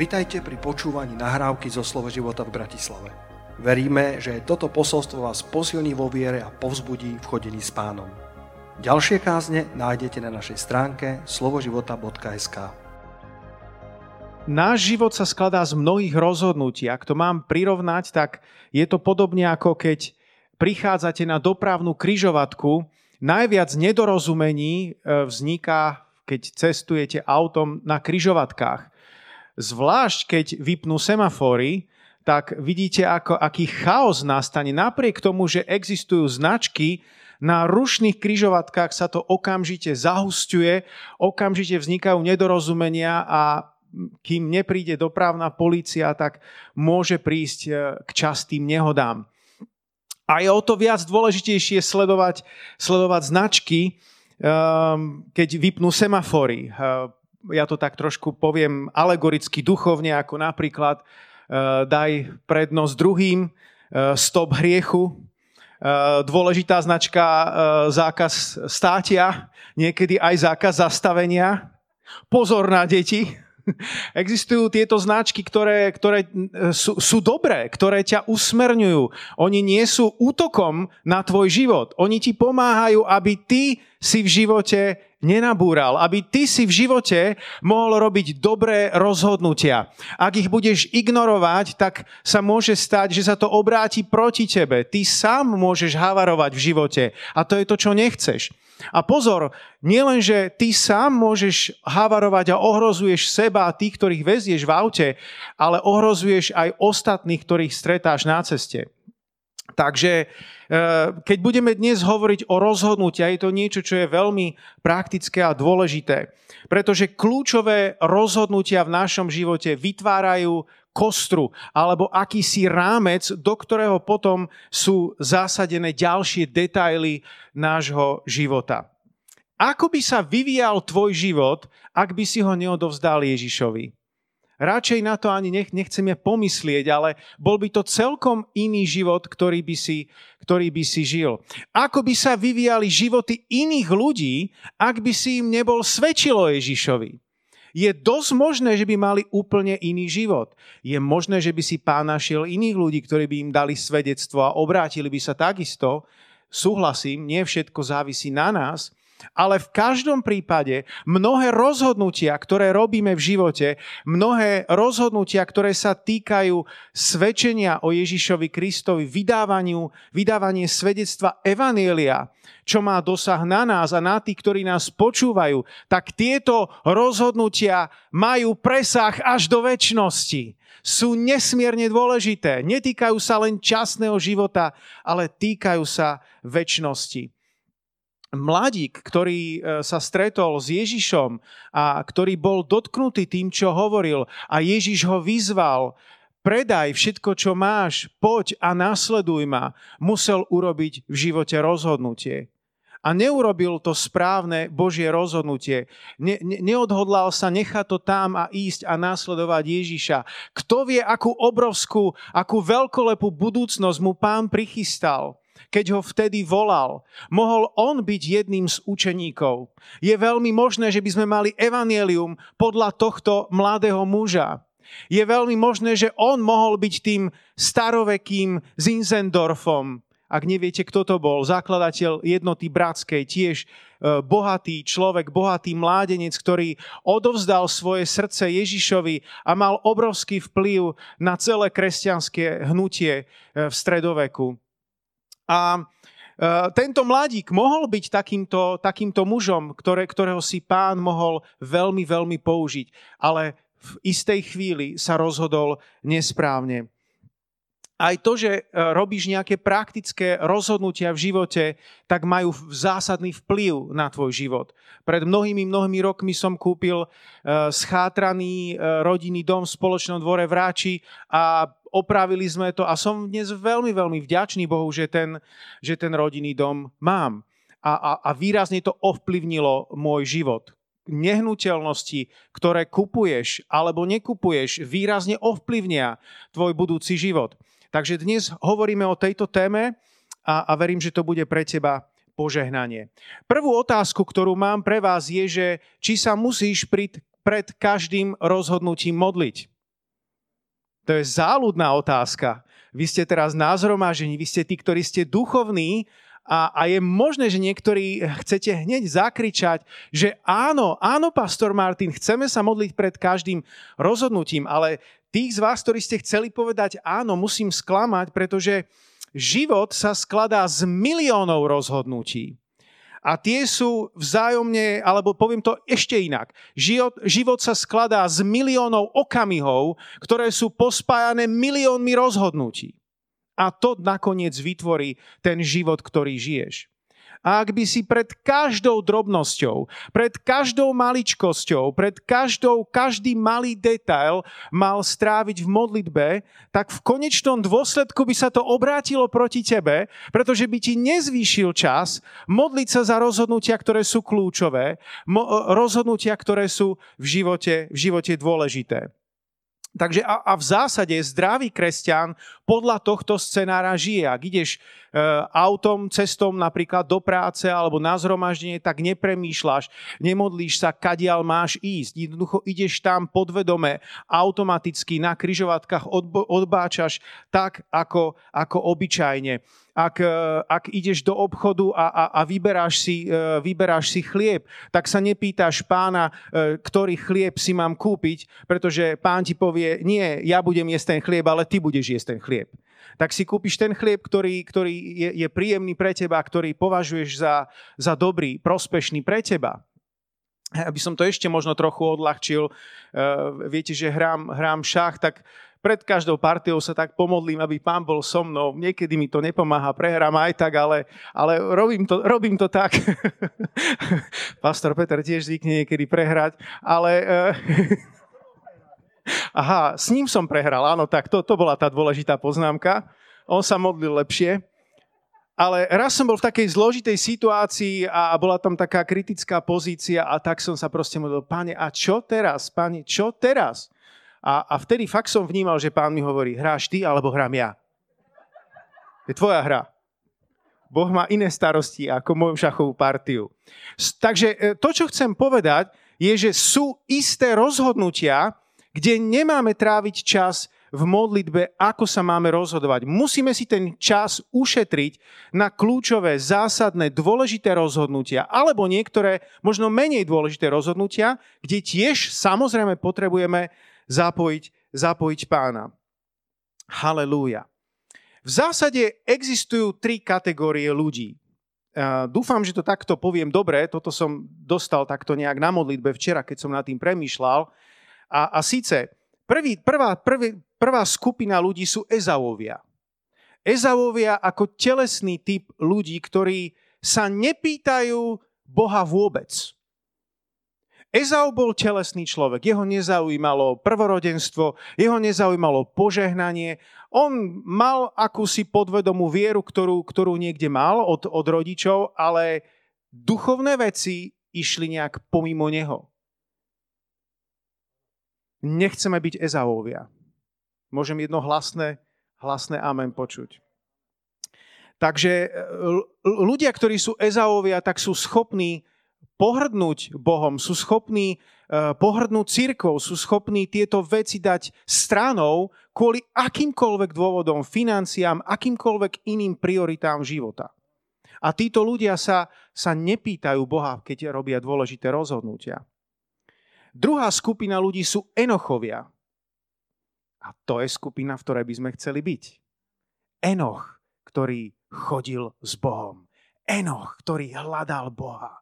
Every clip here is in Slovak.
Vitajte pri počúvaní nahrávky zo Slovo života v Bratislave. Veríme, že toto posolstvo vás posilní vo viere a povzbudí v chodení s pánom. Ďalšie kázne nájdete na našej stránke slovoživota.sk Náš život sa skladá z mnohých rozhodnutí. Ak to mám prirovnať, tak je to podobne ako keď prichádzate na dopravnú kryžovatku. Najviac nedorozumení e, vzniká, keď cestujete autom na kryžovatkách Zvlášť keď vypnú semafóry, tak vidíte, ako, aký chaos nastane. Napriek tomu, že existujú značky, na rušných kryžovatkách sa to okamžite zahustuje, okamžite vznikajú nedorozumenia a kým nepríde dopravná polícia, tak môže prísť e, k častým nehodám. A je o to viac dôležitejšie sledovať, sledovať značky, um, keď vypnú semafory. Ja to tak trošku poviem alegoricky, duchovne, ako napríklad uh, daj prednosť druhým, uh, stop hriechu, uh, dôležitá značka zákaz státia, niekedy aj zákaz zastavenia, pozor na deti, Existujú tieto značky, ktoré, ktoré sú, sú dobré, ktoré ťa usmerňujú. Oni nie sú útokom na tvoj život. Oni ti pomáhajú, aby ty si v živote nenabúral, aby ty si v živote mohol robiť dobré rozhodnutia. Ak ich budeš ignorovať, tak sa môže stať, že sa to obráti proti tebe. Ty sám môžeš havarovať v živote a to je to, čo nechceš. A pozor, nielen, že ty sám môžeš havarovať a ohrozuješ seba a tých, ktorých vezieš v aute, ale ohrozuješ aj ostatných, ktorých stretáš na ceste. Takže eh, keď budeme dnes hovoriť o rozhodnutí, je to niečo, čo je veľmi praktické a dôležité. Pretože kľúčové rozhodnutia v našom živote vytvárajú kostru alebo akýsi rámec, do ktorého potom sú zasadené ďalšie detaily nášho života. Ako by sa vyvíjal tvoj život, ak by si ho neodovzdal Ježišovi? Radšej na to ani nech, nechceme pomyslieť, ale bol by to celkom iný život, ktorý by, si, ktorý by si žil. Ako by sa vyvíjali životy iných ľudí, ak by si im nebol svedčilo Ježišovi? Je dosť možné, že by mali úplne iný život. Je možné, že by si pán našiel iných ľudí, ktorí by im dali svedectvo a obrátili by sa takisto. Súhlasím, nie všetko závisí na nás, ale v každom prípade mnohé rozhodnutia, ktoré robíme v živote, mnohé rozhodnutia, ktoré sa týkajú svedčenia o Ježišovi Kristovi, vydávaniu, vydávanie svedectva Evanielia, čo má dosah na nás a na tých, ktorí nás počúvajú, tak tieto rozhodnutia majú presah až do väčšnosti. Sú nesmierne dôležité. Netýkajú sa len časného života, ale týkajú sa väčšnosti mladík, ktorý e, sa stretol s Ježišom a ktorý bol dotknutý tým, čo hovoril a Ježiš ho vyzval, predaj všetko, čo máš, poď a nasleduj ma, musel urobiť v živote rozhodnutie. A neurobil to správne Božie rozhodnutie. Ne, ne, neodhodlal sa nechať to tam a ísť a nasledovať Ježiša. Kto vie, akú obrovskú, akú veľkolepú budúcnosť mu pán prichystal keď ho vtedy volal. Mohol on byť jedným z učeníkov. Je veľmi možné, že by sme mali evanielium podľa tohto mladého muža. Je veľmi možné, že on mohol byť tým starovekým Zinzendorfom. Ak neviete, kto to bol, zakladateľ jednoty bratskej, tiež e, bohatý človek, bohatý mládenec, ktorý odovzdal svoje srdce Ježišovi a mal obrovský vplyv na celé kresťanské hnutie e, v stredoveku. A e, tento mladík mohol byť takýmto, takýmto mužom, ktoré, ktorého si pán mohol veľmi, veľmi použiť, ale v istej chvíli sa rozhodol nesprávne. Aj to, že e, robíš nejaké praktické rozhodnutia v živote, tak majú zásadný vplyv na tvoj život. Pred mnohými, mnohými rokmi som kúpil e, schátraný rodinný dom v spoločnom dvore v Ráči a opravili sme to a som dnes veľmi, veľmi vďačný Bohu, že ten, že ten rodinný dom mám. A, a, a výrazne to ovplyvnilo môj život. Nehnuteľnosti, ktoré kupuješ alebo nekupuješ, výrazne ovplyvnia tvoj budúci život. Takže dnes hovoríme o tejto téme a, a verím, že to bude pre teba požehnanie. Prvú otázku, ktorú mám pre vás je, že či sa musíš pred, pred každým rozhodnutím modliť. To je záľudná otázka. Vy ste teraz názromažení, vy ste tí, ktorí ste duchovní a, a je možné, že niektorí chcete hneď zakričať, že áno, áno, pastor Martin, chceme sa modliť pred každým rozhodnutím, ale tých z vás, ktorí ste chceli povedať áno, musím sklamať, pretože život sa skladá z miliónov rozhodnutí. A tie sú vzájomne, alebo poviem to ešte inak. Život, život sa skladá z miliónov okamihov, ktoré sú pospájané miliónmi rozhodnutí. A to nakoniec vytvorí ten život, ktorý žiješ. A ak by si pred každou drobnosťou, pred každou maličkosťou, pred každou, každý malý detail mal stráviť v modlitbe, tak v konečnom dôsledku by sa to obrátilo proti tebe, pretože by ti nezvýšil čas modliť sa za rozhodnutia, ktoré sú kľúčové, rozhodnutia, ktoré sú v živote, v živote dôležité. Takže a, a v zásade zdravý kresťan podľa tohto scenára žije. Ak ideš e, autom, cestom napríklad do práce alebo na zhromaždenie, tak nepremýšľaš, nemodlíš sa, kadiaľ máš ísť. Jednoducho ideš tam podvedome, automaticky na kryžovatkách odbáčaš tak, ako, ako obyčajne ak, e, ak ideš do obchodu a, a, a vyberáš, si, e, vyberáš si chlieb, tak sa nepýtaš pána, e, ktorý chlieb si mám kúpiť, pretože pán ti povie, nie, ja budem jesť ten chlieb, ale ty budeš jesť ten chlieb. Tak si kúpiš ten chlieb, ktorý, ktorý je, je príjemný pre teba, ktorý považuješ za, za dobrý, prospešný pre teba aby som to ešte možno trochu odľahčil, viete, že hrám, hrám šach, tak pred každou partiou sa tak pomodlím, aby pán bol so mnou. Niekedy mi to nepomáha, prehrám aj tak, ale, ale robím, to, robím to tak. Pastor Peter tiež zvykne niekedy prehrať, ale... Eh, aha, s ním som prehral, áno, tak to, to bola tá dôležitá poznámka. On sa modlil lepšie. Ale raz som bol v takej zložitej situácii a bola tam taká kritická pozícia a tak som sa proste modlil, páne, a čo teraz, páne, čo teraz? A, a vtedy fakt som vnímal, že pán mi hovorí, hráš ty alebo hrám ja. Je tvoja hra. Boh má iné starosti ako moju šachovú partiu. Takže e, to, čo chcem povedať, je, že sú isté rozhodnutia, kde nemáme tráviť čas v modlitbe, ako sa máme rozhodovať. Musíme si ten čas ušetriť na kľúčové, zásadné, dôležité rozhodnutia, alebo niektoré možno menej dôležité rozhodnutia, kde tiež samozrejme potrebujeme zapojiť, zapojiť pána. Halelúja. V zásade existujú tri kategórie ľudí. Dúfam, že to takto poviem dobre. Toto som dostal takto nejak na modlitbe včera, keď som nad tým premýšľal. A, a síce prvý, prvá, prvý, prvá skupina ľudí sú Ezavovia. Ezavovia ako telesný typ ľudí, ktorí sa nepýtajú Boha vôbec. Ezau bol telesný človek, jeho nezaujímalo prvorodenstvo, jeho nezaujímalo požehnanie. On mal akúsi podvedomú vieru, ktorú, ktorú niekde mal od, od rodičov, ale duchovné veci išli nejak pomimo neho. Nechceme byť Ezaovia. Môžem jedno hlasné, hlasné amen počuť. Takže ľudia, ktorí sú Ezaovia, tak sú schopní pohrdnúť Bohom, sú schopní eh, pohrdnúť církvou, sú schopní tieto veci dať stranou kvôli akýmkoľvek dôvodom, financiám, akýmkoľvek iným prioritám života. A títo ľudia sa, sa nepýtajú Boha, keď robia dôležité rozhodnutia. Druhá skupina ľudí sú enochovia. A to je skupina, v ktorej by sme chceli byť. Enoch, ktorý chodil s Bohom. Enoch, ktorý hľadal Boha.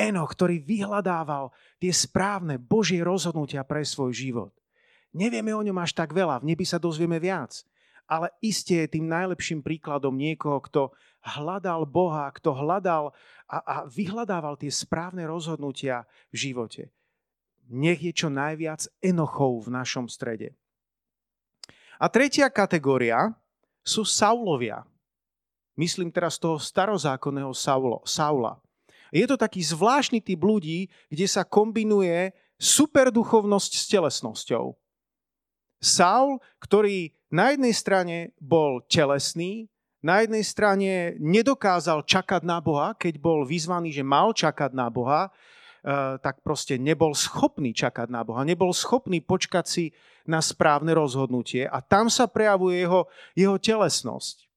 Enoch, ktorý vyhľadával tie správne Božie rozhodnutia pre svoj život. Nevieme o ňom až tak veľa, v nebi sa dozvieme viac. Ale iste je tým najlepším príkladom niekoho, kto hľadal Boha, kto hľadal a, a vyhľadával tie správne rozhodnutia v živote. Nech je čo najviac Enochov v našom strede. A tretia kategória sú Saulovia. Myslím teraz toho starozákonného Saulo, Saula. Je to taký zvláštny typ ľudí, kde sa kombinuje superduchovnosť s telesnosťou. Saul, ktorý na jednej strane bol telesný, na jednej strane nedokázal čakať na Boha, keď bol vyzvaný, že mal čakať na Boha, tak proste nebol schopný čakať na Boha, nebol schopný počkať si na správne rozhodnutie a tam sa prejavuje jeho, jeho telesnosť.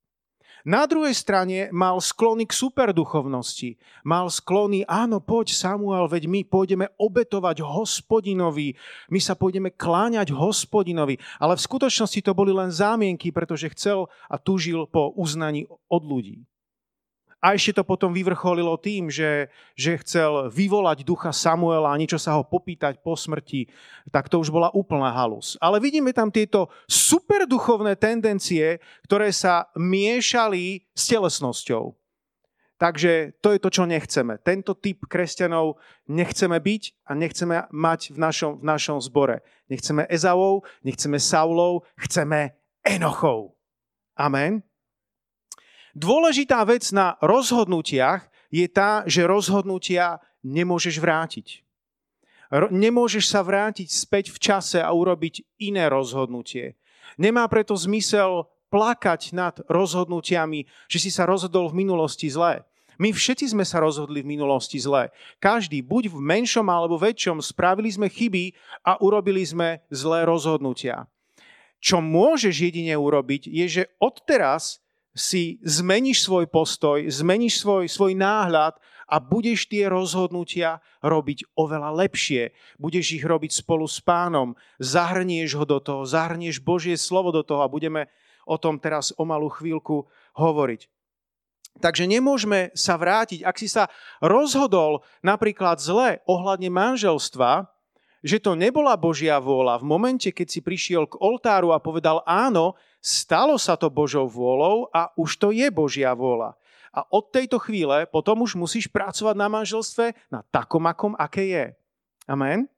Na druhej strane mal sklony k superduchovnosti. Mal sklony, áno, poď Samuel, veď my pôjdeme obetovať hospodinovi, my sa pôjdeme kláňať hospodinovi. Ale v skutočnosti to boli len zámienky, pretože chcel a tužil po uznaní od ľudí. A ešte to potom vyvrcholilo tým, že, že chcel vyvolať ducha Samuela a niečo sa ho popýtať po smrti, tak to už bola úplná halus. Ale vidíme tam tieto superduchovné tendencie, ktoré sa miešali s telesnosťou. Takže to je to, čo nechceme. Tento typ kresťanov nechceme byť a nechceme mať v našom, v našom zbore. Nechceme Ezavov, nechceme Saulov, chceme Enochov. Amen. Dôležitá vec na rozhodnutiach je tá, že rozhodnutia nemôžeš vrátiť. Nemôžeš sa vrátiť späť v čase a urobiť iné rozhodnutie. Nemá preto zmysel plakať nad rozhodnutiami, že si sa rozhodol v minulosti zle. My všetci sme sa rozhodli v minulosti zle. Každý, buď v menšom alebo väčšom, spravili sme chyby a urobili sme zlé rozhodnutia. Čo môžeš jedine urobiť, je, že odteraz si zmeníš svoj postoj, zmeníš svoj, svoj náhľad a budeš tie rozhodnutia robiť oveľa lepšie. Budeš ich robiť spolu s pánom, zahrnieš ho do toho, zahrnieš Božie slovo do toho a budeme o tom teraz o malú chvíľku hovoriť. Takže nemôžeme sa vrátiť, ak si sa rozhodol napríklad zle ohľadne manželstva, že to nebola Božia vôľa. V momente, keď si prišiel k oltáru a povedal áno, stalo sa to Božou vôľou a už to je Božia vôľa. A od tejto chvíle potom už musíš pracovať na manželstve na takom, akom, aké je. Amen?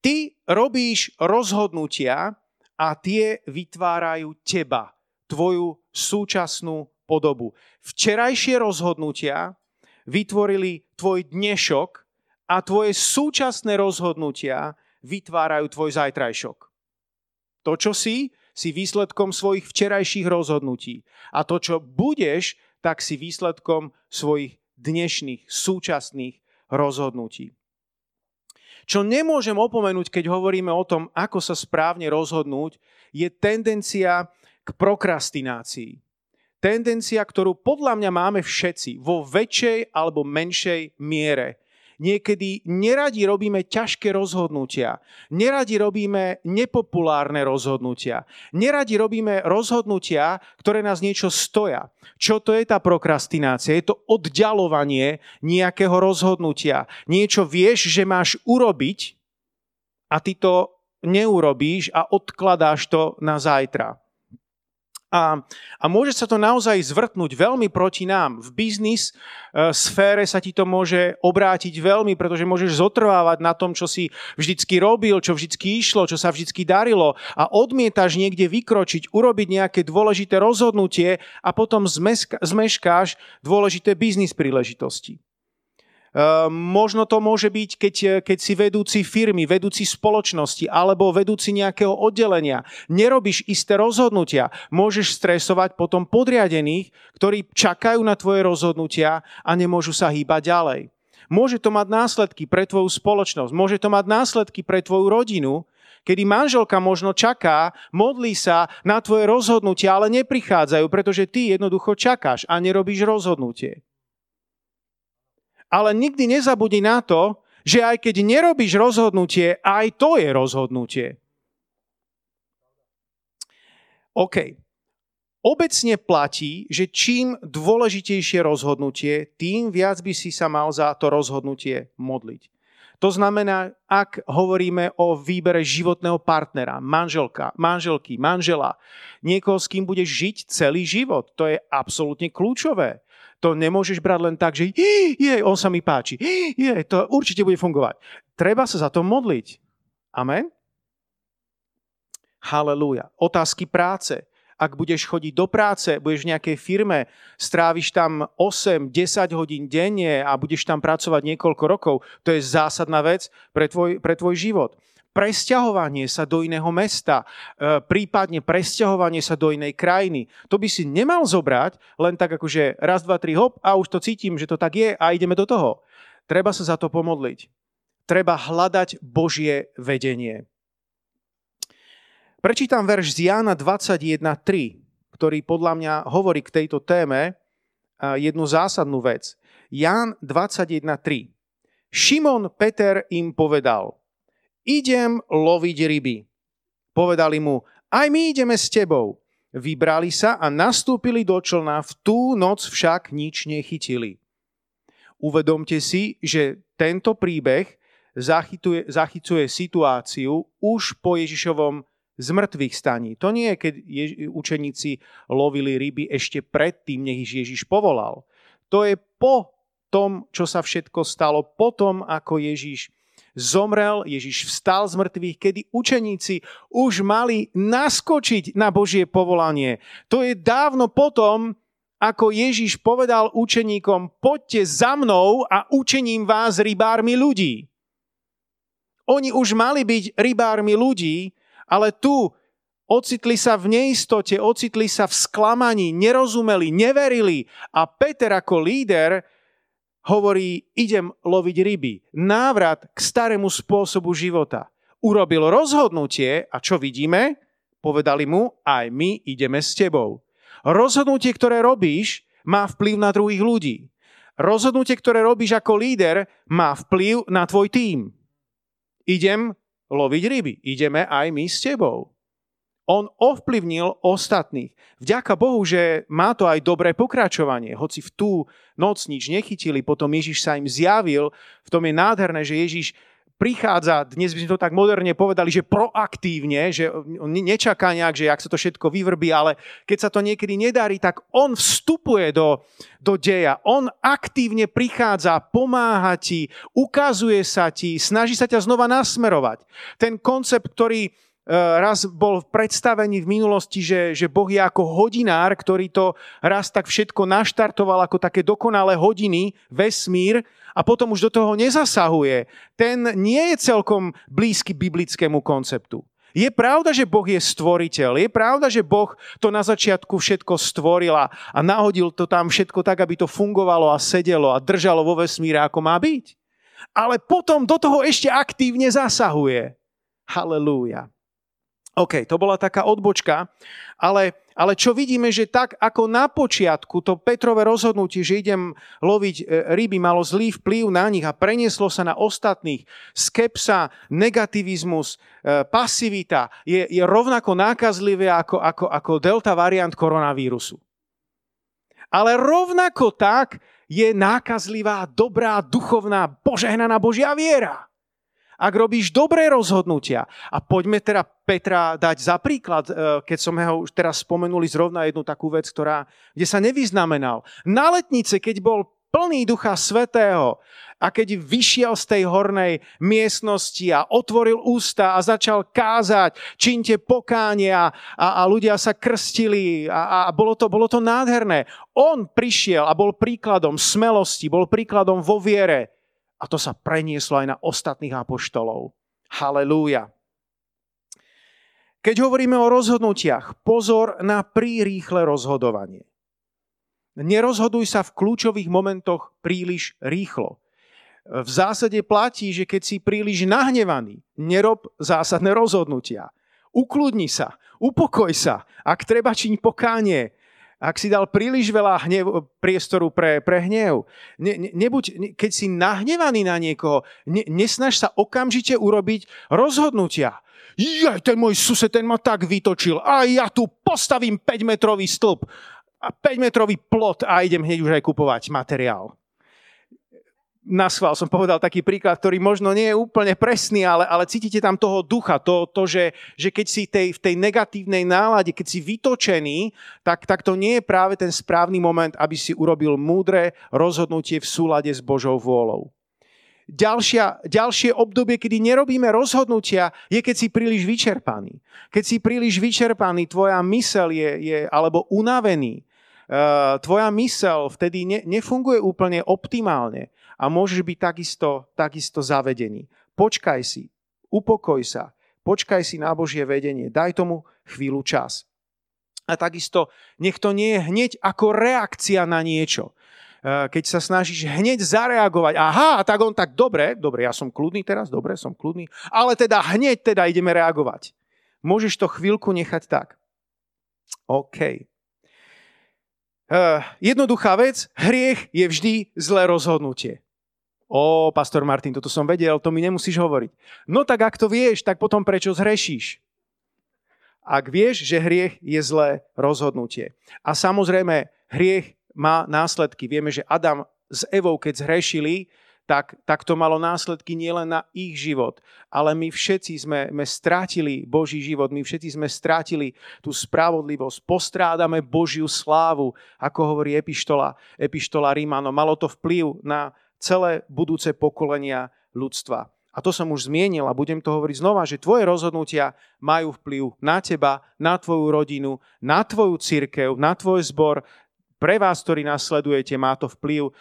Ty robíš rozhodnutia a tie vytvárajú teba, tvoju súčasnú podobu. Včerajšie rozhodnutia vytvorili tvoj dnešok a tvoje súčasné rozhodnutia vytvárajú tvoj zajtrajšok. To, čo si, si výsledkom svojich včerajších rozhodnutí. A to, čo budeš, tak si výsledkom svojich dnešných, súčasných rozhodnutí. Čo nemôžem opomenúť, keď hovoríme o tom, ako sa správne rozhodnúť, je tendencia k prokrastinácii. Tendencia, ktorú podľa mňa máme všetci vo väčšej alebo menšej miere niekedy neradi robíme ťažké rozhodnutia. Neradi robíme nepopulárne rozhodnutia. Neradi robíme rozhodnutia, ktoré nás niečo stoja. Čo to je tá prokrastinácia? Je to oddialovanie nejakého rozhodnutia. Niečo vieš, že máš urobiť a ty to neurobíš a odkladáš to na zajtra. A, a môže sa to naozaj zvrtnúť veľmi proti nám. V biznis e, sfére sa ti to môže obrátiť veľmi, pretože môžeš zotrvávať na tom, čo si vždycky robil, čo vždycky išlo, čo sa vždycky darilo a odmietaš niekde vykročiť, urobiť nejaké dôležité rozhodnutie a potom zmeškáš dôležité biznis príležitosti. Ehm, možno to môže byť, keď, keď si vedúci firmy, vedúci spoločnosti alebo vedúci nejakého oddelenia. Nerobíš isté rozhodnutia. Môžeš stresovať potom podriadených, ktorí čakajú na tvoje rozhodnutia a nemôžu sa hýbať ďalej. Môže to mať následky pre tvoju spoločnosť, môže to mať následky pre tvoju rodinu, kedy manželka možno čaká, modlí sa na tvoje rozhodnutia, ale neprichádzajú, pretože ty jednoducho čakáš a nerobíš rozhodnutie. Ale nikdy nezabudni na to, že aj keď nerobíš rozhodnutie, aj to je rozhodnutie. OK. Obecne platí, že čím dôležitejšie rozhodnutie, tým viac by si sa mal za to rozhodnutie modliť. To znamená, ak hovoríme o výbere životného partnera, manželka, manželky, manžela, niekoho, s kým budeš žiť celý život, to je absolútne kľúčové. To nemôžeš brať len tak, že je, on sa mi páči, je, to určite bude fungovať. Treba sa za to modliť. Amen? Halelúja. Otázky práce. Ak budeš chodiť do práce, budeš v nejakej firme, stráviš tam 8-10 hodín denne a budeš tam pracovať niekoľko rokov, to je zásadná vec pre tvoj, pre tvoj život presťahovanie sa do iného mesta, e, prípadne presťahovanie sa do inej krajiny. To by si nemal zobrať len tak akože raz, dva, tri hop a už to cítim, že to tak je a ideme do toho. treba sa za to pomodliť. Treba hľadať Božie vedenie. Prečítam verš z Jána 21.3, ktorý podľa mňa hovorí k tejto téme jednu zásadnú vec. Ján 21.3. Šimon Peter im povedal, idem loviť ryby. Povedali mu, aj my ideme s tebou. Vybrali sa a nastúpili do člna, v tú noc však nič nechytili. Uvedomte si, že tento príbeh zachytuje, zachycuje situáciu už po Ježišovom zmrtvých staní. To nie je, keď Jež- učeníci lovili ryby ešte predtým, nech ich Ježiš povolal. To je po tom, čo sa všetko stalo, potom, ako Ježiš zomrel, Ježiš vstal z mŕtvych, kedy učeníci už mali naskočiť na Božie povolanie. To je dávno potom, ako Ježiš povedal učeníkom, poďte za mnou a učením vás rybármi ľudí. Oni už mali byť rybármi ľudí, ale tu ocitli sa v neistote, ocitli sa v sklamaní, nerozumeli, neverili a Peter ako líder hovorí, idem loviť ryby. Návrat k starému spôsobu života. Urobil rozhodnutie a čo vidíme? Povedali mu, aj my ideme s tebou. Rozhodnutie, ktoré robíš, má vplyv na druhých ľudí. Rozhodnutie, ktoré robíš ako líder, má vplyv na tvoj tím. Idem loviť ryby. Ideme aj my s tebou. On ovplyvnil ostatných. Vďaka Bohu, že má to aj dobré pokračovanie. Hoci v tú noc nič nechytili, potom Ježiš sa im zjavil. V tom je nádherné, že Ježiš prichádza, dnes by sme to tak moderne povedali, že proaktívne, že on nečaká nejak, že ak sa to všetko vyvrbí, ale keď sa to niekedy nedarí, tak on vstupuje do, do deja. On aktívne prichádza, pomáha ti, ukazuje sa ti, snaží sa ťa znova nasmerovať. Ten koncept, ktorý raz bol v predstavení v minulosti, že, že Boh je ako hodinár, ktorý to raz tak všetko naštartoval ako také dokonalé hodiny, vesmír a potom už do toho nezasahuje, ten nie je celkom blízky biblickému konceptu. Je pravda, že Boh je stvoriteľ. Je pravda, že Boh to na začiatku všetko stvoril a, a nahodil to tam všetko tak, aby to fungovalo a sedelo a držalo vo vesmíre, ako má byť. Ale potom do toho ešte aktívne zasahuje. Halelúja. OK, to bola taká odbočka, ale, ale čo vidíme, že tak ako na počiatku to Petrové rozhodnutie, že idem loviť e, ryby, malo zlý vplyv na nich a prenieslo sa na ostatných, skepsa, negativizmus, e, pasivita je, je rovnako nákazlivé ako, ako, ako delta variant koronavírusu. Ale rovnako tak je nákazlivá, dobrá, duchovná, požehnaná Božia viera ak robíš dobré rozhodnutia. A poďme teda Petra dať za príklad, e, keď som ho už teraz spomenuli zrovna jednu takú vec, ktorá, kde sa nevyznamenal. Na letnice, keď bol plný Ducha Svetého a keď vyšiel z tej hornej miestnosti a otvoril ústa a začal kázať, činte pokánia a, a ľudia sa krstili a, a bolo, to, bolo to nádherné. On prišiel a bol príkladom smelosti, bol príkladom vo viere a to sa prenieslo aj na ostatných apoštolov. Halelúja. Keď hovoríme o rozhodnutiach, pozor na prirýchle rozhodovanie. Nerozhoduj sa v kľúčových momentoch príliš rýchlo. V zásade platí, že keď si príliš nahnevaný, nerob zásadné rozhodnutia. Ukludni sa, upokoj sa, ak treba čiň pokánie, ak si dal príliš veľa hnev, priestoru pre, pre hnev, ne, ne, nebuď, ne, keď si nahnevaný na niekoho, ne, nesnaž sa okamžite urobiť rozhodnutia. Jaj, ten môj sused, ten ma tak vytočil a ja tu postavím 5-metrový stĺp a 5-metrový plot a idem hneď už aj kupovať materiál na schvál som povedal taký príklad, ktorý možno nie je úplne presný, ale, ale cítite tam toho ducha, to, to že, že keď si tej, v tej negatívnej nálade, keď si vytočený, tak, tak to nie je práve ten správny moment, aby si urobil múdre rozhodnutie v súlade s Božou vôľou. Ďalšia, ďalšie obdobie, kedy nerobíme rozhodnutia, je keď si príliš vyčerpaný. Keď si príliš vyčerpaný, tvoja mysel je, je alebo unavený, uh, tvoja mysel vtedy ne, nefunguje úplne optimálne a môžeš byť takisto, takisto zavedený. Počkaj si, upokoj sa, počkaj si na Božie vedenie, daj tomu chvíľu čas. A takisto nech to nie je hneď ako reakcia na niečo. keď sa snažíš hneď zareagovať, aha, tak on tak dobre, dobre, ja som kľudný teraz, dobre, som kľudný, ale teda hneď teda ideme reagovať. Môžeš to chvíľku nechať tak. OK. Uh, jednoduchá vec, hriech je vždy zlé rozhodnutie. Ó, pastor Martin, toto som vedel, to mi nemusíš hovoriť. No tak ak to vieš, tak potom prečo zhrešíš? Ak vieš, že hriech je zlé rozhodnutie. A samozrejme, hriech má následky. Vieme, že Adam s Evou, keď zhrešili, tak, tak to malo následky nielen na ich život, ale my všetci sme, sme strátili Boží život, my všetci sme strátili tú spravodlivosť, postrádame Božiu slávu, ako hovorí Epištola, Epištola Rímano. Malo to vplyv na celé budúce pokolenia ľudstva. A to som už zmienil a budem to hovoriť znova, že tvoje rozhodnutia majú vplyv na teba, na tvoju rodinu, na tvoju církev, na tvoj zbor, pre vás, ktorí nás sledujete, má to vplyv e,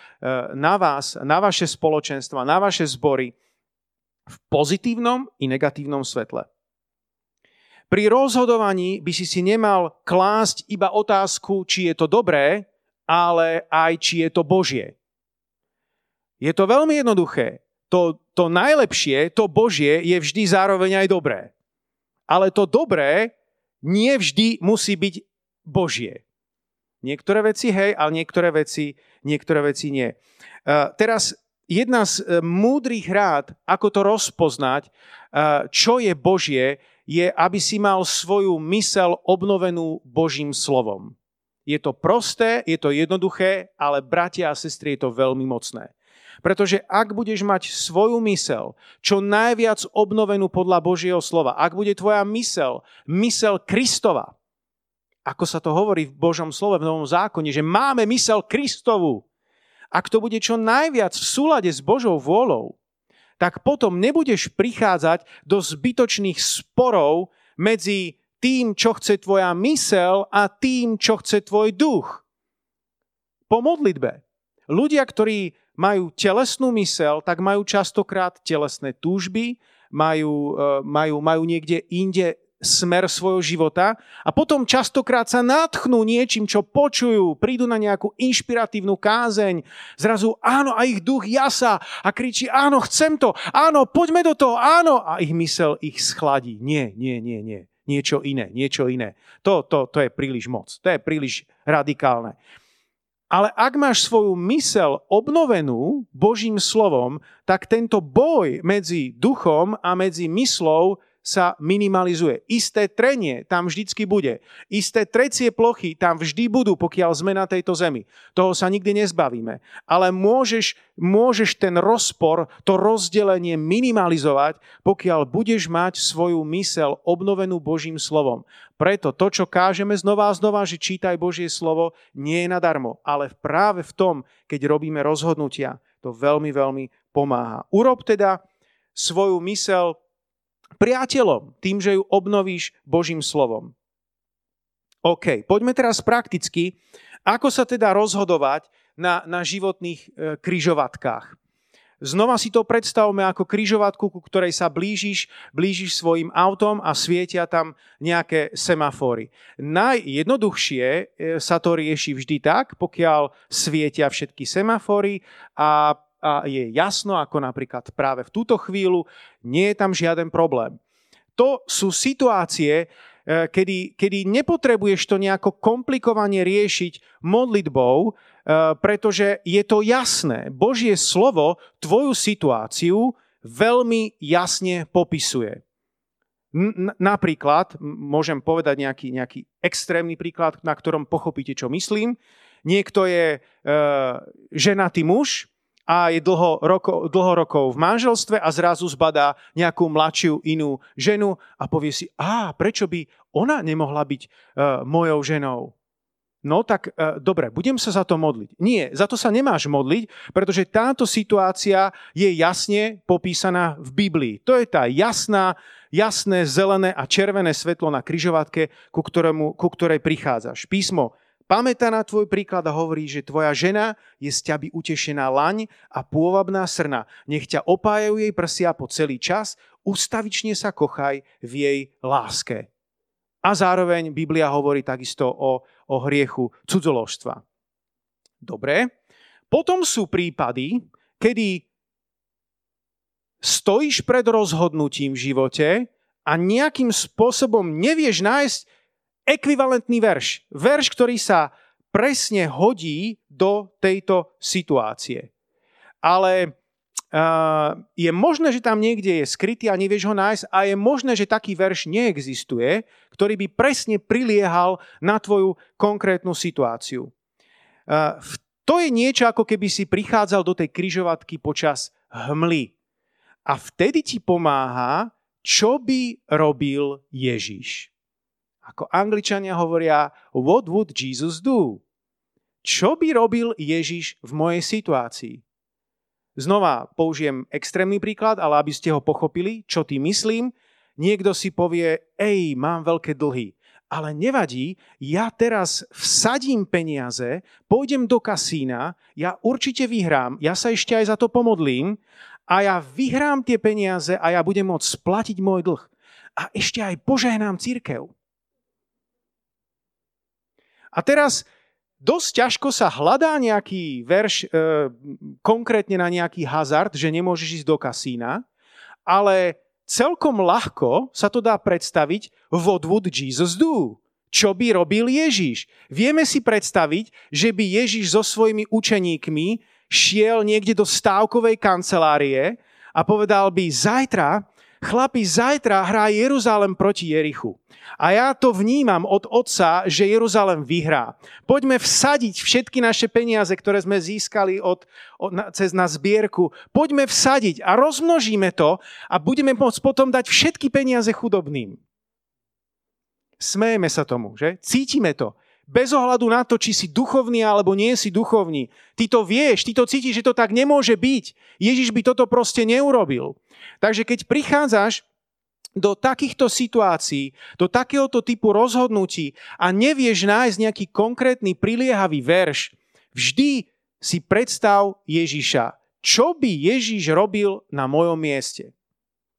na vás, na vaše spoločenstva, na vaše zbory v pozitívnom i negatívnom svetle. Pri rozhodovaní by si si nemal klásť iba otázku, či je to dobré, ale aj či je to Božie. Je to veľmi jednoduché. To, to najlepšie, to Božie je vždy zároveň aj dobré. Ale to dobré nie vždy musí byť Božie. Niektoré veci hej, ale niektoré veci, niektoré veci nie. Uh, teraz jedna z uh, múdrych rád, ako to rozpoznať, uh, čo je Božie, je, aby si mal svoju mysel obnovenú Božím slovom. Je to prosté, je to jednoduché, ale bratia a sestry, je to veľmi mocné. Pretože ak budeš mať svoju mysel, čo najviac obnovenú podľa Božieho slova, ak bude tvoja mysel, mysel Kristova, ako sa to hovorí v Božom slove, v Novom zákone, že máme mysel Kristovu. Ak to bude čo najviac v súlade s Božou vôľou, tak potom nebudeš prichádzať do zbytočných sporov medzi tým, čo chce tvoja mysel a tým, čo chce tvoj duch. Po modlitbe. Ľudia, ktorí majú telesnú mysel, tak majú častokrát telesné túžby, majú, e, majú, majú niekde inde smer svojho života a potom častokrát sa natchnú niečím, čo počujú, prídu na nejakú inšpiratívnu kázeň, zrazu áno a ich duch jasa a kričí áno, chcem to, áno, poďme do toho, áno a ich mysel ich schladí. Nie, nie, nie, nie. Niečo iné, niečo iné. To, to, to je príliš moc, to je príliš radikálne. Ale ak máš svoju mysel obnovenú Božím slovom, tak tento boj medzi duchom a medzi myslou sa minimalizuje. Isté trenie tam vždycky bude. Isté trecie plochy tam vždy budú, pokiaľ sme na tejto zemi. Toho sa nikdy nezbavíme. Ale môžeš, môžeš ten rozpor, to rozdelenie minimalizovať, pokiaľ budeš mať svoju mysel obnovenú Božím slovom. Preto to, čo kážeme znova a znova, že čítaj Božie slovo, nie je nadarmo. Ale práve v tom, keď robíme rozhodnutia, to veľmi, veľmi pomáha. Urob teda svoju mysel priateľom, tým, že ju obnovíš Božím slovom. OK, poďme teraz prakticky, ako sa teda rozhodovať na, na životných e, kryžovatkách. Znova si to predstavme ako kryžovatku, ku ktorej sa blížiš, blížiš svojim autom a svietia tam nejaké semafóry. Najjednoduchšie e, sa to rieši vždy tak, pokiaľ svietia všetky semafóry a a je jasno, ako napríklad práve v túto chvíľu, nie je tam žiaden problém. To sú situácie, e, kedy, kedy nepotrebuješ to nejako komplikovane riešiť modlitbou, e, pretože je to jasné. Božie slovo tvoju situáciu veľmi jasne popisuje. Napríklad, môžem povedať nejaký, nejaký extrémny príklad, na ktorom pochopíte, čo myslím. Niekto je e, ženatý muž, a je dlho, roko, dlho rokov v manželstve a zrazu zbadá nejakú mladšiu inú ženu a povie si, a prečo by ona nemohla byť uh, mojou ženou? No tak uh, dobre, budem sa za to modliť. Nie, za to sa nemáš modliť, pretože táto situácia je jasne popísaná v Biblii. To je tá jasná, jasné zelené a červené svetlo na kryžovatke, ku, ktorému, ku ktorej prichádzaš. Písmo Pamätá na tvoj príklad a hovorí, že tvoja žena je z ťaby utešená laň a pôvabná srna. Nech ťa opájajú jej prsia po celý čas, ustavične sa kochaj v jej láske. A zároveň Biblia hovorí takisto o, o hriechu cudzoložstva. Dobre, Potom sú prípady, kedy stojíš pred rozhodnutím v živote a nejakým spôsobom nevieš nájsť ekvivalentný verš. Verš, ktorý sa presne hodí do tejto situácie. Ale uh, je možné, že tam niekde je skrytý a nevieš ho nájsť a je možné, že taký verš neexistuje, ktorý by presne priliehal na tvoju konkrétnu situáciu. Uh, to je niečo, ako keby si prichádzal do tej kryžovatky počas hmly. A vtedy ti pomáha, čo by robil Ježiš. Ako angličania hovoria, what would Jesus do? Čo by robil Ježiš v mojej situácii? Znova použijem extrémny príklad, ale aby ste ho pochopili, čo tým myslím. Niekto si povie, ej, mám veľké dlhy ale nevadí, ja teraz vsadím peniaze, pôjdem do kasína, ja určite vyhrám, ja sa ešte aj za to pomodlím a ja vyhrám tie peniaze a ja budem môcť splatiť môj dlh. A ešte aj požehnám církev. A teraz dosť ťažko sa hľadá nejaký verš e, konkrétne na nejaký hazard, že nemôžeš ísť do kasína, ale celkom ľahko sa to dá predstaviť, what would Jesus do? Čo by robil Ježiš? Vieme si predstaviť, že by Ježiš so svojimi učeníkmi šiel niekde do stávkovej kancelárie a povedal by, zajtra chlapi, zajtra hrá Jeruzalem proti Jerichu. A ja to vnímam od otca, že Jeruzalem vyhrá. Poďme vsadiť všetky naše peniaze, ktoré sme získali od, od, na, cez na zbierku. Poďme vsadiť a rozmnožíme to a budeme môcť potom dať všetky peniaze chudobným. Smejeme sa tomu, že? Cítime to. Bez ohľadu na to, či si duchovný alebo nie si duchovný. Ty to vieš, ty to cítiš, že to tak nemôže byť. Ježiš by toto proste neurobil. Takže keď prichádzaš do takýchto situácií, do takéhoto typu rozhodnutí a nevieš nájsť nejaký konkrétny priliehavý verš, vždy si predstav Ježiša. Čo by Ježiš robil na mojom mieste?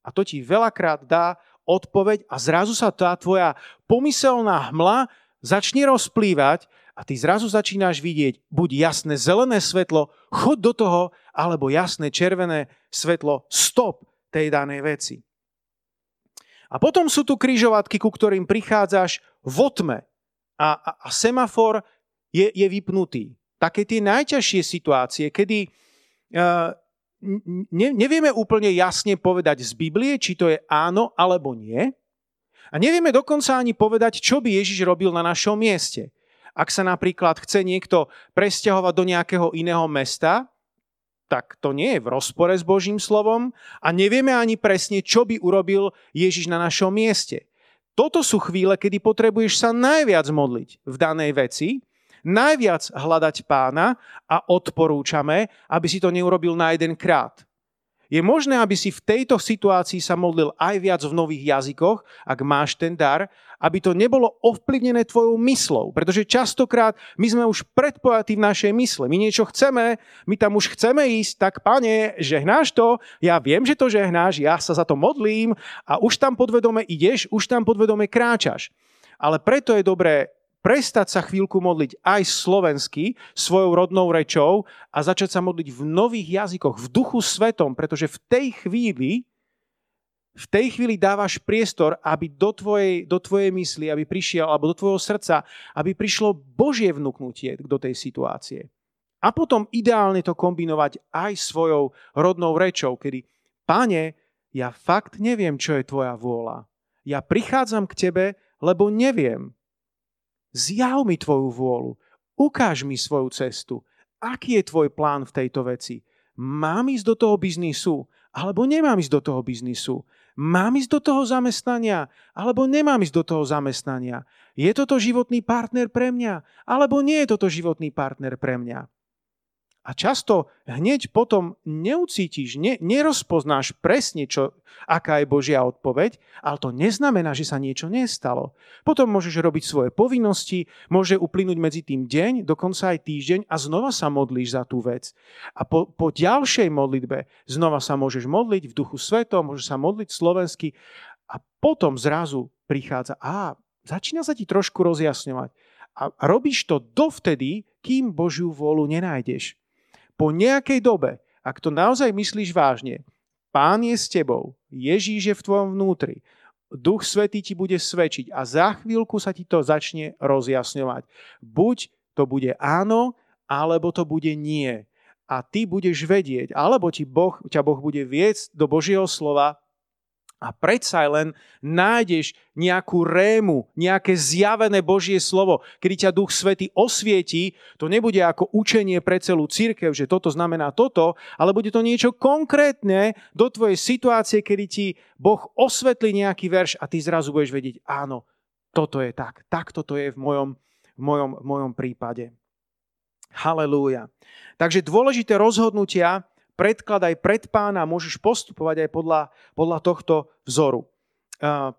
A to ti veľakrát dá odpoveď a zrazu sa tá tvoja pomyselná hmla začne rozplývať a ty zrazu začínaš vidieť buď jasné zelené svetlo, chod do toho, alebo jasné červené svetlo, stop tej danej veci. A potom sú tu kryžovatky, ku ktorým prichádzaš v otme a, a, a semafor je, je vypnutý. Také tie najťažšie situácie, kedy uh, ne, nevieme úplne jasne povedať z Biblie, či to je áno alebo nie. A nevieme dokonca ani povedať, čo by Ježiš robil na našom mieste. Ak sa napríklad chce niekto presťahovať do nejakého iného mesta, tak to nie je v rozpore s Božím slovom a nevieme ani presne, čo by urobil Ježiš na našom mieste. Toto sú chvíle, kedy potrebuješ sa najviac modliť v danej veci, najviac hľadať pána a odporúčame, aby si to neurobil na jeden krát. Je možné, aby si v tejto situácii sa modlil aj viac v nových jazykoch, ak máš ten dar, aby to nebolo ovplyvnené tvojou myslou. Pretože častokrát my sme už predpojatí v našej mysle. My niečo chceme, my tam už chceme ísť, tak pane, žehnáš to, ja viem, že to žehnáš, ja sa za to modlím a už tam podvedome ideš, už tam podvedome kráčaš. Ale preto je dobré prestať sa chvíľku modliť aj slovensky, svojou rodnou rečou a začať sa modliť v nových jazykoch, v duchu svetom, pretože v tej chvíli v tej chvíli dávaš priestor, aby do tvojej, do tvojej mysli, aby prišiel, alebo do tvojho srdca, aby prišlo Božie vnúknutie do tej situácie. A potom ideálne to kombinovať aj svojou rodnou rečou, kedy, páne, ja fakt neviem, čo je tvoja vôľa. Ja prichádzam k tebe, lebo neviem. Zjav mi tvoju vôľu. Ukáž mi svoju cestu. Aký je tvoj plán v tejto veci? Mám ísť do toho biznisu, alebo nemám ísť do toho biznisu? Mám ísť do toho zamestnania, alebo nemám ísť do toho zamestnania? Je toto životný partner pre mňa, alebo nie je toto životný partner pre mňa? A často hneď potom neucítiš, ne, nerozpoznáš presne, čo, aká je Božia odpoveď, ale to neznamená, že sa niečo nestalo. Potom môžeš robiť svoje povinnosti, môže uplynúť medzi tým deň, dokonca aj týždeň a znova sa modlíš za tú vec. A po, po ďalšej modlitbe znova sa môžeš modliť v duchu svetom, môžeš sa modliť slovensky a potom zrazu prichádza, a začína sa ti trošku rozjasňovať. A robíš to dovtedy, kým Božiu vôľu nenájdeš. Po nejakej dobe, ak to naozaj myslíš vážne, Pán je s tebou, Ježíš je v tvojom vnútri, Duch Svetý ti bude svedčiť a za chvíľku sa ti to začne rozjasňovať. Buď to bude áno, alebo to bude nie. A ty budeš vedieť, alebo ti boh, ťa Boh bude viesť do Božieho slova a predsa len nájdeš nejakú rému, nejaké zjavené Božie slovo, kedy ťa Duch Svety osvietí, to nebude ako učenie pre celú církev, že toto znamená toto, ale bude to niečo konkrétne do tvojej situácie, kedy ti Boh osvetlí nejaký verš a ty zrazu budeš vedieť, áno, toto je tak, tak toto je v mojom, v mojom, v mojom prípade. Halelúja. Takže dôležité rozhodnutia predkladaj pred pána, môžeš postupovať aj podľa, podľa tohto vzoru.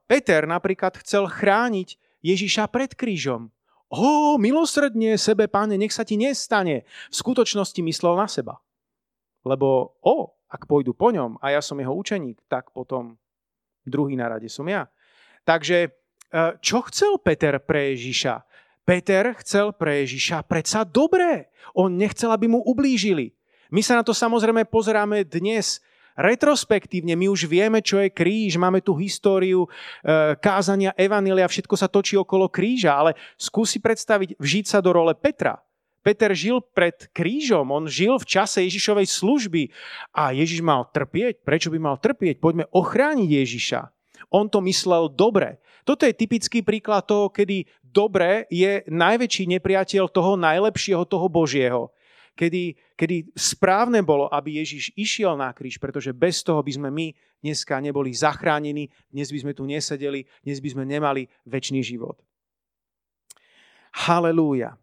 Peter napríklad chcel chrániť Ježiša pred krížom. Ó, milosrdne sebe, páne, nech sa ti nestane. V skutočnosti myslel na seba. Lebo, o, ak pôjdu po ňom a ja som jeho učeník, tak potom druhý na rade som ja. Takže e, čo chcel Peter pre Ježiša? Peter chcel pre Ježiša predsa dobré. On nechcel, aby mu ublížili. My sa na to samozrejme pozeráme dnes retrospektívne. My už vieme, čo je kríž, máme tú históriu e, kázania Evanília, všetko sa točí okolo kríža, ale skúsi predstaviť, vžiť sa do role Petra. Peter žil pred krížom, on žil v čase Ježišovej služby a Ježiš mal trpieť. Prečo by mal trpieť? Poďme ochrániť Ježiša. On to myslel dobre. Toto je typický príklad toho, kedy dobre je najväčší nepriateľ toho najlepšieho, toho Božieho kedy, kedy správne bolo, aby Ježiš išiel na kríž, pretože bez toho by sme my dneska neboli zachránení, dnes by sme tu nesedeli, dnes by sme nemali väčší život. Halelúja.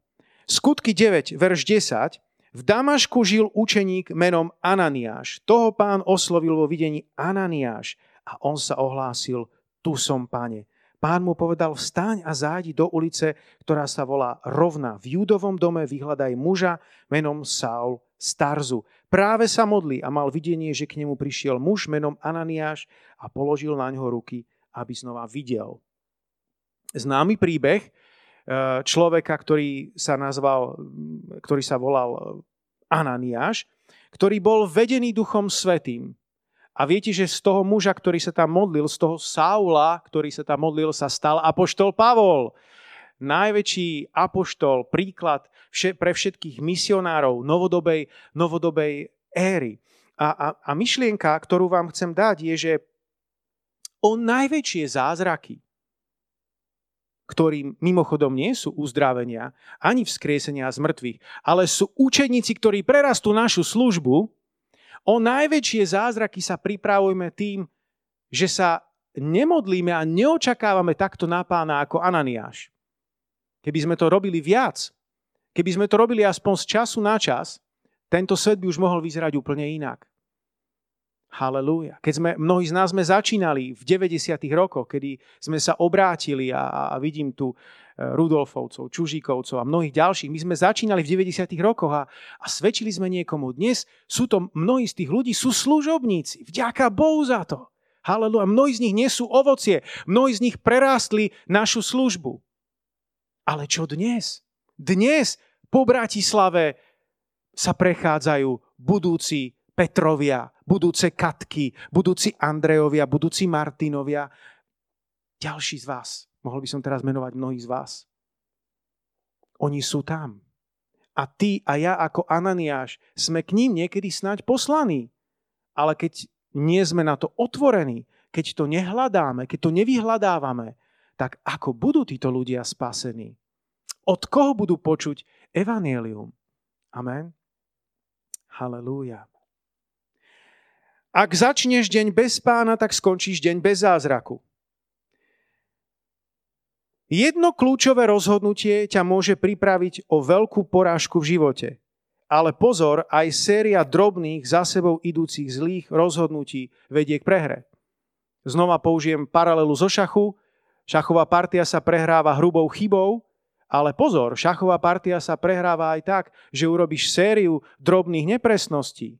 Skutky 9, verš 10. V Damašku žil učeník menom Ananiáš. Toho pán oslovil vo videní Ananiáš a on sa ohlásil, tu som, pane. Pán mu povedal, vstaň a zájdi do ulice, ktorá sa volá Rovna. V judovom dome vyhľadaj muža menom Saul Starzu. Práve sa modlí a mal videnie, že k nemu prišiel muž menom Ananiáš a položil na ňo ruky, aby znova videl. Známy príbeh e, človeka, ktorý sa nazval, ktorý sa volal Ananiáš, ktorý bol vedený Duchom Svetým. A viete, že z toho muža, ktorý sa tam modlil, z toho Saula, ktorý sa tam modlil, sa stal apoštol Pavol. Najväčší apoštol, príklad pre všetkých misionárov novodobej, novodobej éry. A, a, a myšlienka, ktorú vám chcem dať, je, že o najväčšie zázraky, ktorým mimochodom nie sú uzdravenia ani vzkriesenia z mŕtvych, ale sú učeníci, ktorí prerastú našu službu, O najväčšie zázraky sa pripravujeme tým, že sa nemodlíme a neočakávame takto na pána ako Ananiáš. Keby sme to robili viac, keby sme to robili aspoň z času na čas, tento svet by už mohol vyzerať úplne inak. Halelúja. Keď sme, mnohí z nás sme začínali v 90. rokoch, kedy sme sa obrátili a, a vidím tu Rudolfovcov, Čužíkovcov a mnohých ďalších. My sme začínali v 90. rokoch a, a svedčili sme niekomu. Dnes sú to, mnohí z tých ľudí sú služobníci. Vďaka Bohu za to. Haleluja. Mnohí z nich nesú ovocie. Mnohí z nich prerástli našu službu. Ale čo dnes? Dnes po Bratislave sa prechádzajú budúci Petrovia, budúce Katky, budúci Andrejovia, budúci Martinovia. Ďalší z vás Mohol by som teraz menovať mnohých z vás. Oni sú tam. A ty a ja ako Ananiáš sme k ním niekedy snáď poslaní. Ale keď nie sme na to otvorení, keď to nehľadáme, keď to nevyhľadávame, tak ako budú títo ľudia spasení? Od koho budú počuť evanielium? Amen. Halelúja. Ak začneš deň bez pána, tak skončíš deň bez zázraku. Jedno kľúčové rozhodnutie ťa môže pripraviť o veľkú porážku v živote. Ale pozor, aj séria drobných, za sebou idúcich zlých rozhodnutí vedie k prehre. Znova použijem paralelu zo šachu. Šachová partia sa prehráva hrubou chybou, ale pozor, šachová partia sa prehráva aj tak, že urobíš sériu drobných nepresností,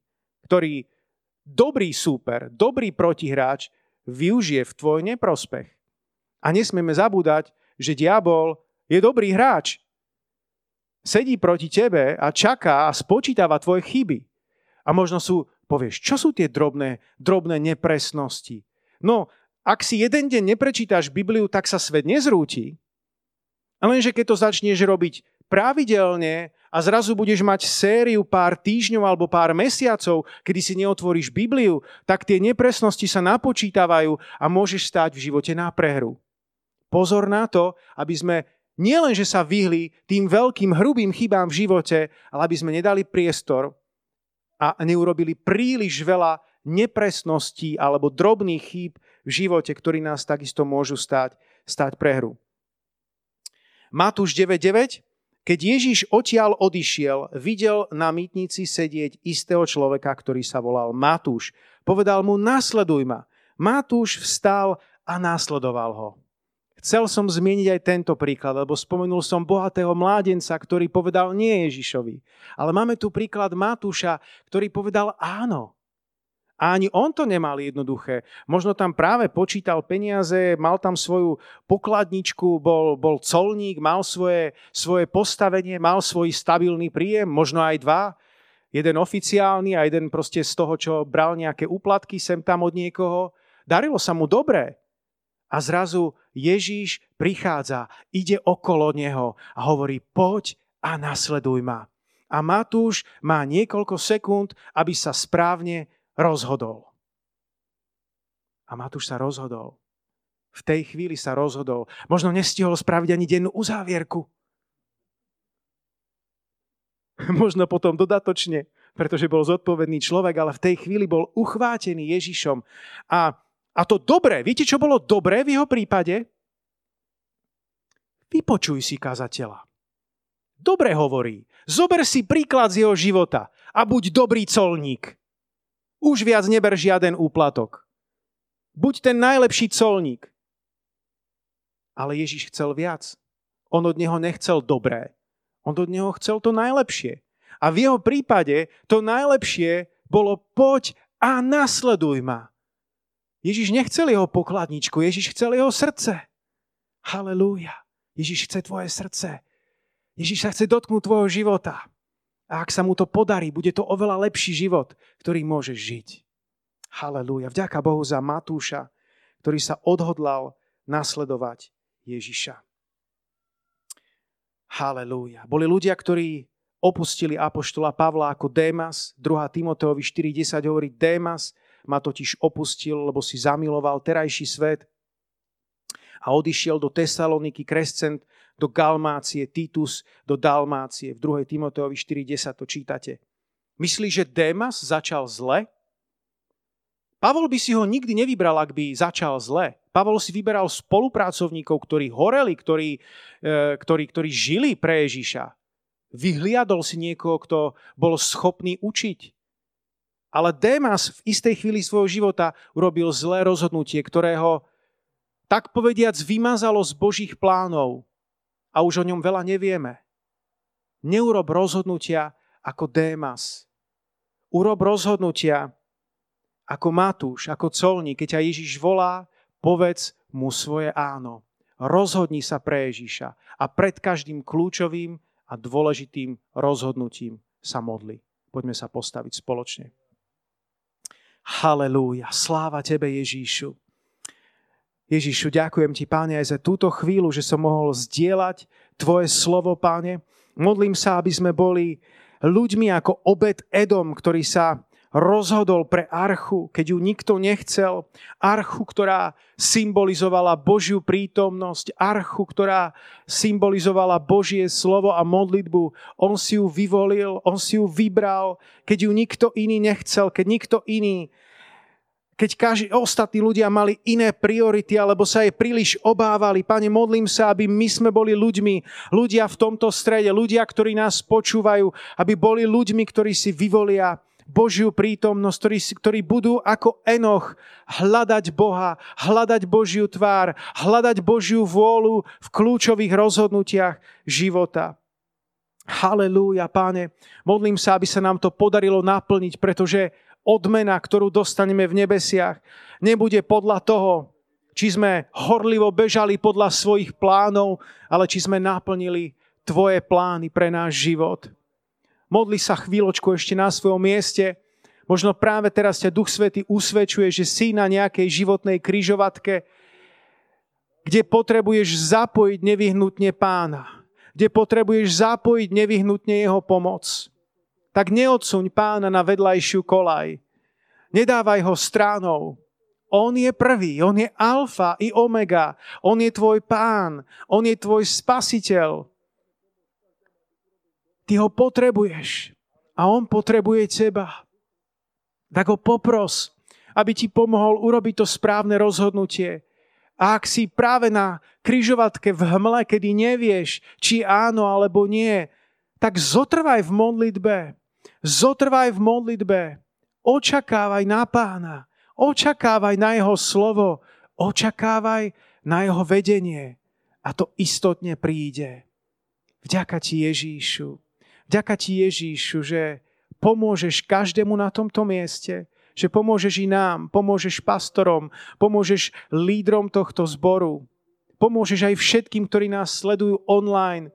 ktorý dobrý súper, dobrý protihráč využije v tvoj neprospech. A nesmieme zabúdať, že diabol je dobrý hráč. Sedí proti tebe a čaká a spočítava tvoje chyby. A možno sú, povieš, čo sú tie drobné, drobné nepresnosti? No, ak si jeden deň neprečítaš Bibliu, tak sa svet nezrúti. Lenže keď to začneš robiť pravidelne a zrazu budeš mať sériu pár týždňov alebo pár mesiacov, kedy si neotvoríš Bibliu, tak tie nepresnosti sa napočítavajú a môžeš stať v živote na prehru. Pozor na to, aby sme nielen, že sa vyhli tým veľkým hrubým chybám v živote, ale aby sme nedali priestor a neurobili príliš veľa nepresností alebo drobných chýb v živote, ktorí nás takisto môžu stať, stať prehru. Matúš 9.9 Keď Ježiš odtiaľ odišiel, videl na mýtnici sedieť istého človeka, ktorý sa volal Matúš. Povedal mu, nasleduj ma. Matúš vstal a následoval ho. Chcel som zmieniť aj tento príklad, lebo spomenul som bohatého mládenca, ktorý povedal nie Ježišovi. Ale máme tu príklad Matúša, ktorý povedal áno. A ani on to nemal jednoduché. Možno tam práve počítal peniaze, mal tam svoju pokladničku, bol, bol colník, mal svoje, svoje postavenie, mal svoj stabilný príjem, možno aj dva. Jeden oficiálny a jeden proste z toho, čo bral nejaké úplatky sem tam od niekoho. Darilo sa mu dobre. A zrazu Ježíš prichádza, ide okolo neho a hovorí, poď a nasleduj ma. A Matúš má niekoľko sekúnd, aby sa správne rozhodol. A Matúš sa rozhodol. V tej chvíli sa rozhodol. Možno nestihol spraviť ani dennú uzávierku. Možno potom dodatočne, pretože bol zodpovedný človek, ale v tej chvíli bol uchvátený Ježišom. A, a to dobré, viete, čo bolo dobré v jeho prípade? Vypočuj si kazateľa. Dobre hovorí. Zober si príklad z jeho života a buď dobrý colník. Už viac neber žiaden úplatok. Buď ten najlepší colník. Ale Ježiš chcel viac. On od neho nechcel dobré. On od neho chcel to najlepšie. A v jeho prípade to najlepšie bolo poď a nasleduj ma. Ježiš nechcel jeho pokladničku, Ježiš chcel jeho srdce. Halelúja. Ježiš chce tvoje srdce. Ježiš sa chce dotknúť tvojho života. A ak sa mu to podarí, bude to oveľa lepší život, ktorý môžeš žiť. Halelúja. Vďaka Bohu za Matúša, ktorý sa odhodlal nasledovať Ježiša. Halelúja. Boli ľudia, ktorí opustili apoštola Pavla ako Démas. 2. Timoteovi 4.10 hovorí, Démas ma totiž opustil, lebo si zamiloval terajší svet a odišiel do Tesaloniky, Krescent, do Galmácie, Titus do Dalmácie. V 2. Timoteovi 4.10 to čítate. Myslíš, že Démas začal zle? Pavol by si ho nikdy nevybral, ak by začal zle. Pavol si vyberal spolupracovníkov, ktorí horeli, ktorí, e, ktorí, ktorí žili pre Ježiša. Vyhliadol si niekoho, kto bol schopný učiť. Ale Démas v istej chvíli svojho života urobil zlé rozhodnutie, ktorého tak povediac vymazalo z Božích plánov a už o ňom veľa nevieme. Neurob rozhodnutia ako Démas. Urob rozhodnutia ako Matúš, ako colník. Keď ťa Ježiš volá, povedz mu svoje áno. Rozhodni sa pre Ježiša a pred každým kľúčovým a dôležitým rozhodnutím sa modli. Poďme sa postaviť spoločne. Halelúja, sláva Tebe Ježíšu. Ježišu, ďakujem Ti, Páne, aj za túto chvíľu, že som mohol zdieľať Tvoje slovo, Páne. Modlím sa, aby sme boli ľuďmi ako obed Edom, ktorý sa rozhodol pre archu, keď ju nikto nechcel. Archu, ktorá symbolizovala Božiu prítomnosť, archu, ktorá symbolizovala Božie slovo a modlitbu. On si ju vyvolil, on si ju vybral, keď ju nikto iný nechcel, keď nikto iný keď každý, ostatní ľudia mali iné priority alebo sa jej príliš obávali. Pane, modlím sa, aby my sme boli ľuďmi, ľudia v tomto strede, ľudia, ktorí nás počúvajú, aby boli ľuďmi, ktorí si vyvolia Božiu prítomnosť, ktorí, ktorí budú ako Enoch hľadať Boha, hľadať Božiu tvár, hľadať Božiu vôľu v kľúčových rozhodnutiach života. Halelúja, páne. Modlím sa, aby sa nám to podarilo naplniť, pretože odmena, ktorú dostaneme v nebesiach, nebude podľa toho, či sme horlivo bežali podľa svojich plánov, ale či sme naplnili tvoje plány pre náš život. Modli sa chvíľočku ešte na svojom mieste Možno práve teraz ťa Duch Svety usvedčuje, že si na nejakej životnej kryžovatke, kde potrebuješ zapojiť nevyhnutne pána, kde potrebuješ zapojiť nevyhnutne jeho pomoc. Tak neodsuň pána na vedľajšiu kolaj. Nedávaj ho stránou. On je prvý, on je alfa i omega. On je tvoj pán, on je tvoj spasiteľ. Ty ho potrebuješ a on potrebuje teba. Tak ho popros, aby ti pomohol urobiť to správne rozhodnutie. A ak si práve na kryžovatke v hmle, kedy nevieš, či áno alebo nie, tak zotrvaj v modlitbe. Zotrvaj v modlitbe. Očakávaj na pána. Očakávaj na jeho slovo. Očakávaj na jeho vedenie. A to istotne príde. Vďaka ti Ježíšu. Vďaka ti Ježíšu, že pomôžeš každému na tomto mieste, že pomôžeš i nám, pomôžeš pastorom, pomôžeš lídrom tohto zboru, pomôžeš aj všetkým, ktorí nás sledujú online,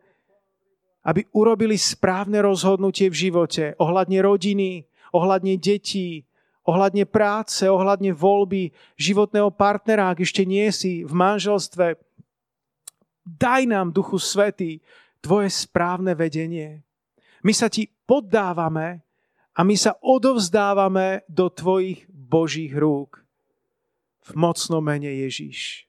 aby urobili správne rozhodnutie v živote ohľadne rodiny, ohľadne detí, ohľadne práce, ohľadne voľby životného partnera, ak ešte nie si v manželstve. Daj nám, Duchu Svety, Tvoje správne vedenie. My sa Ti poddávame a my sa odovzdávame do Tvojich Božích rúk. V mocnom mene Ježíš.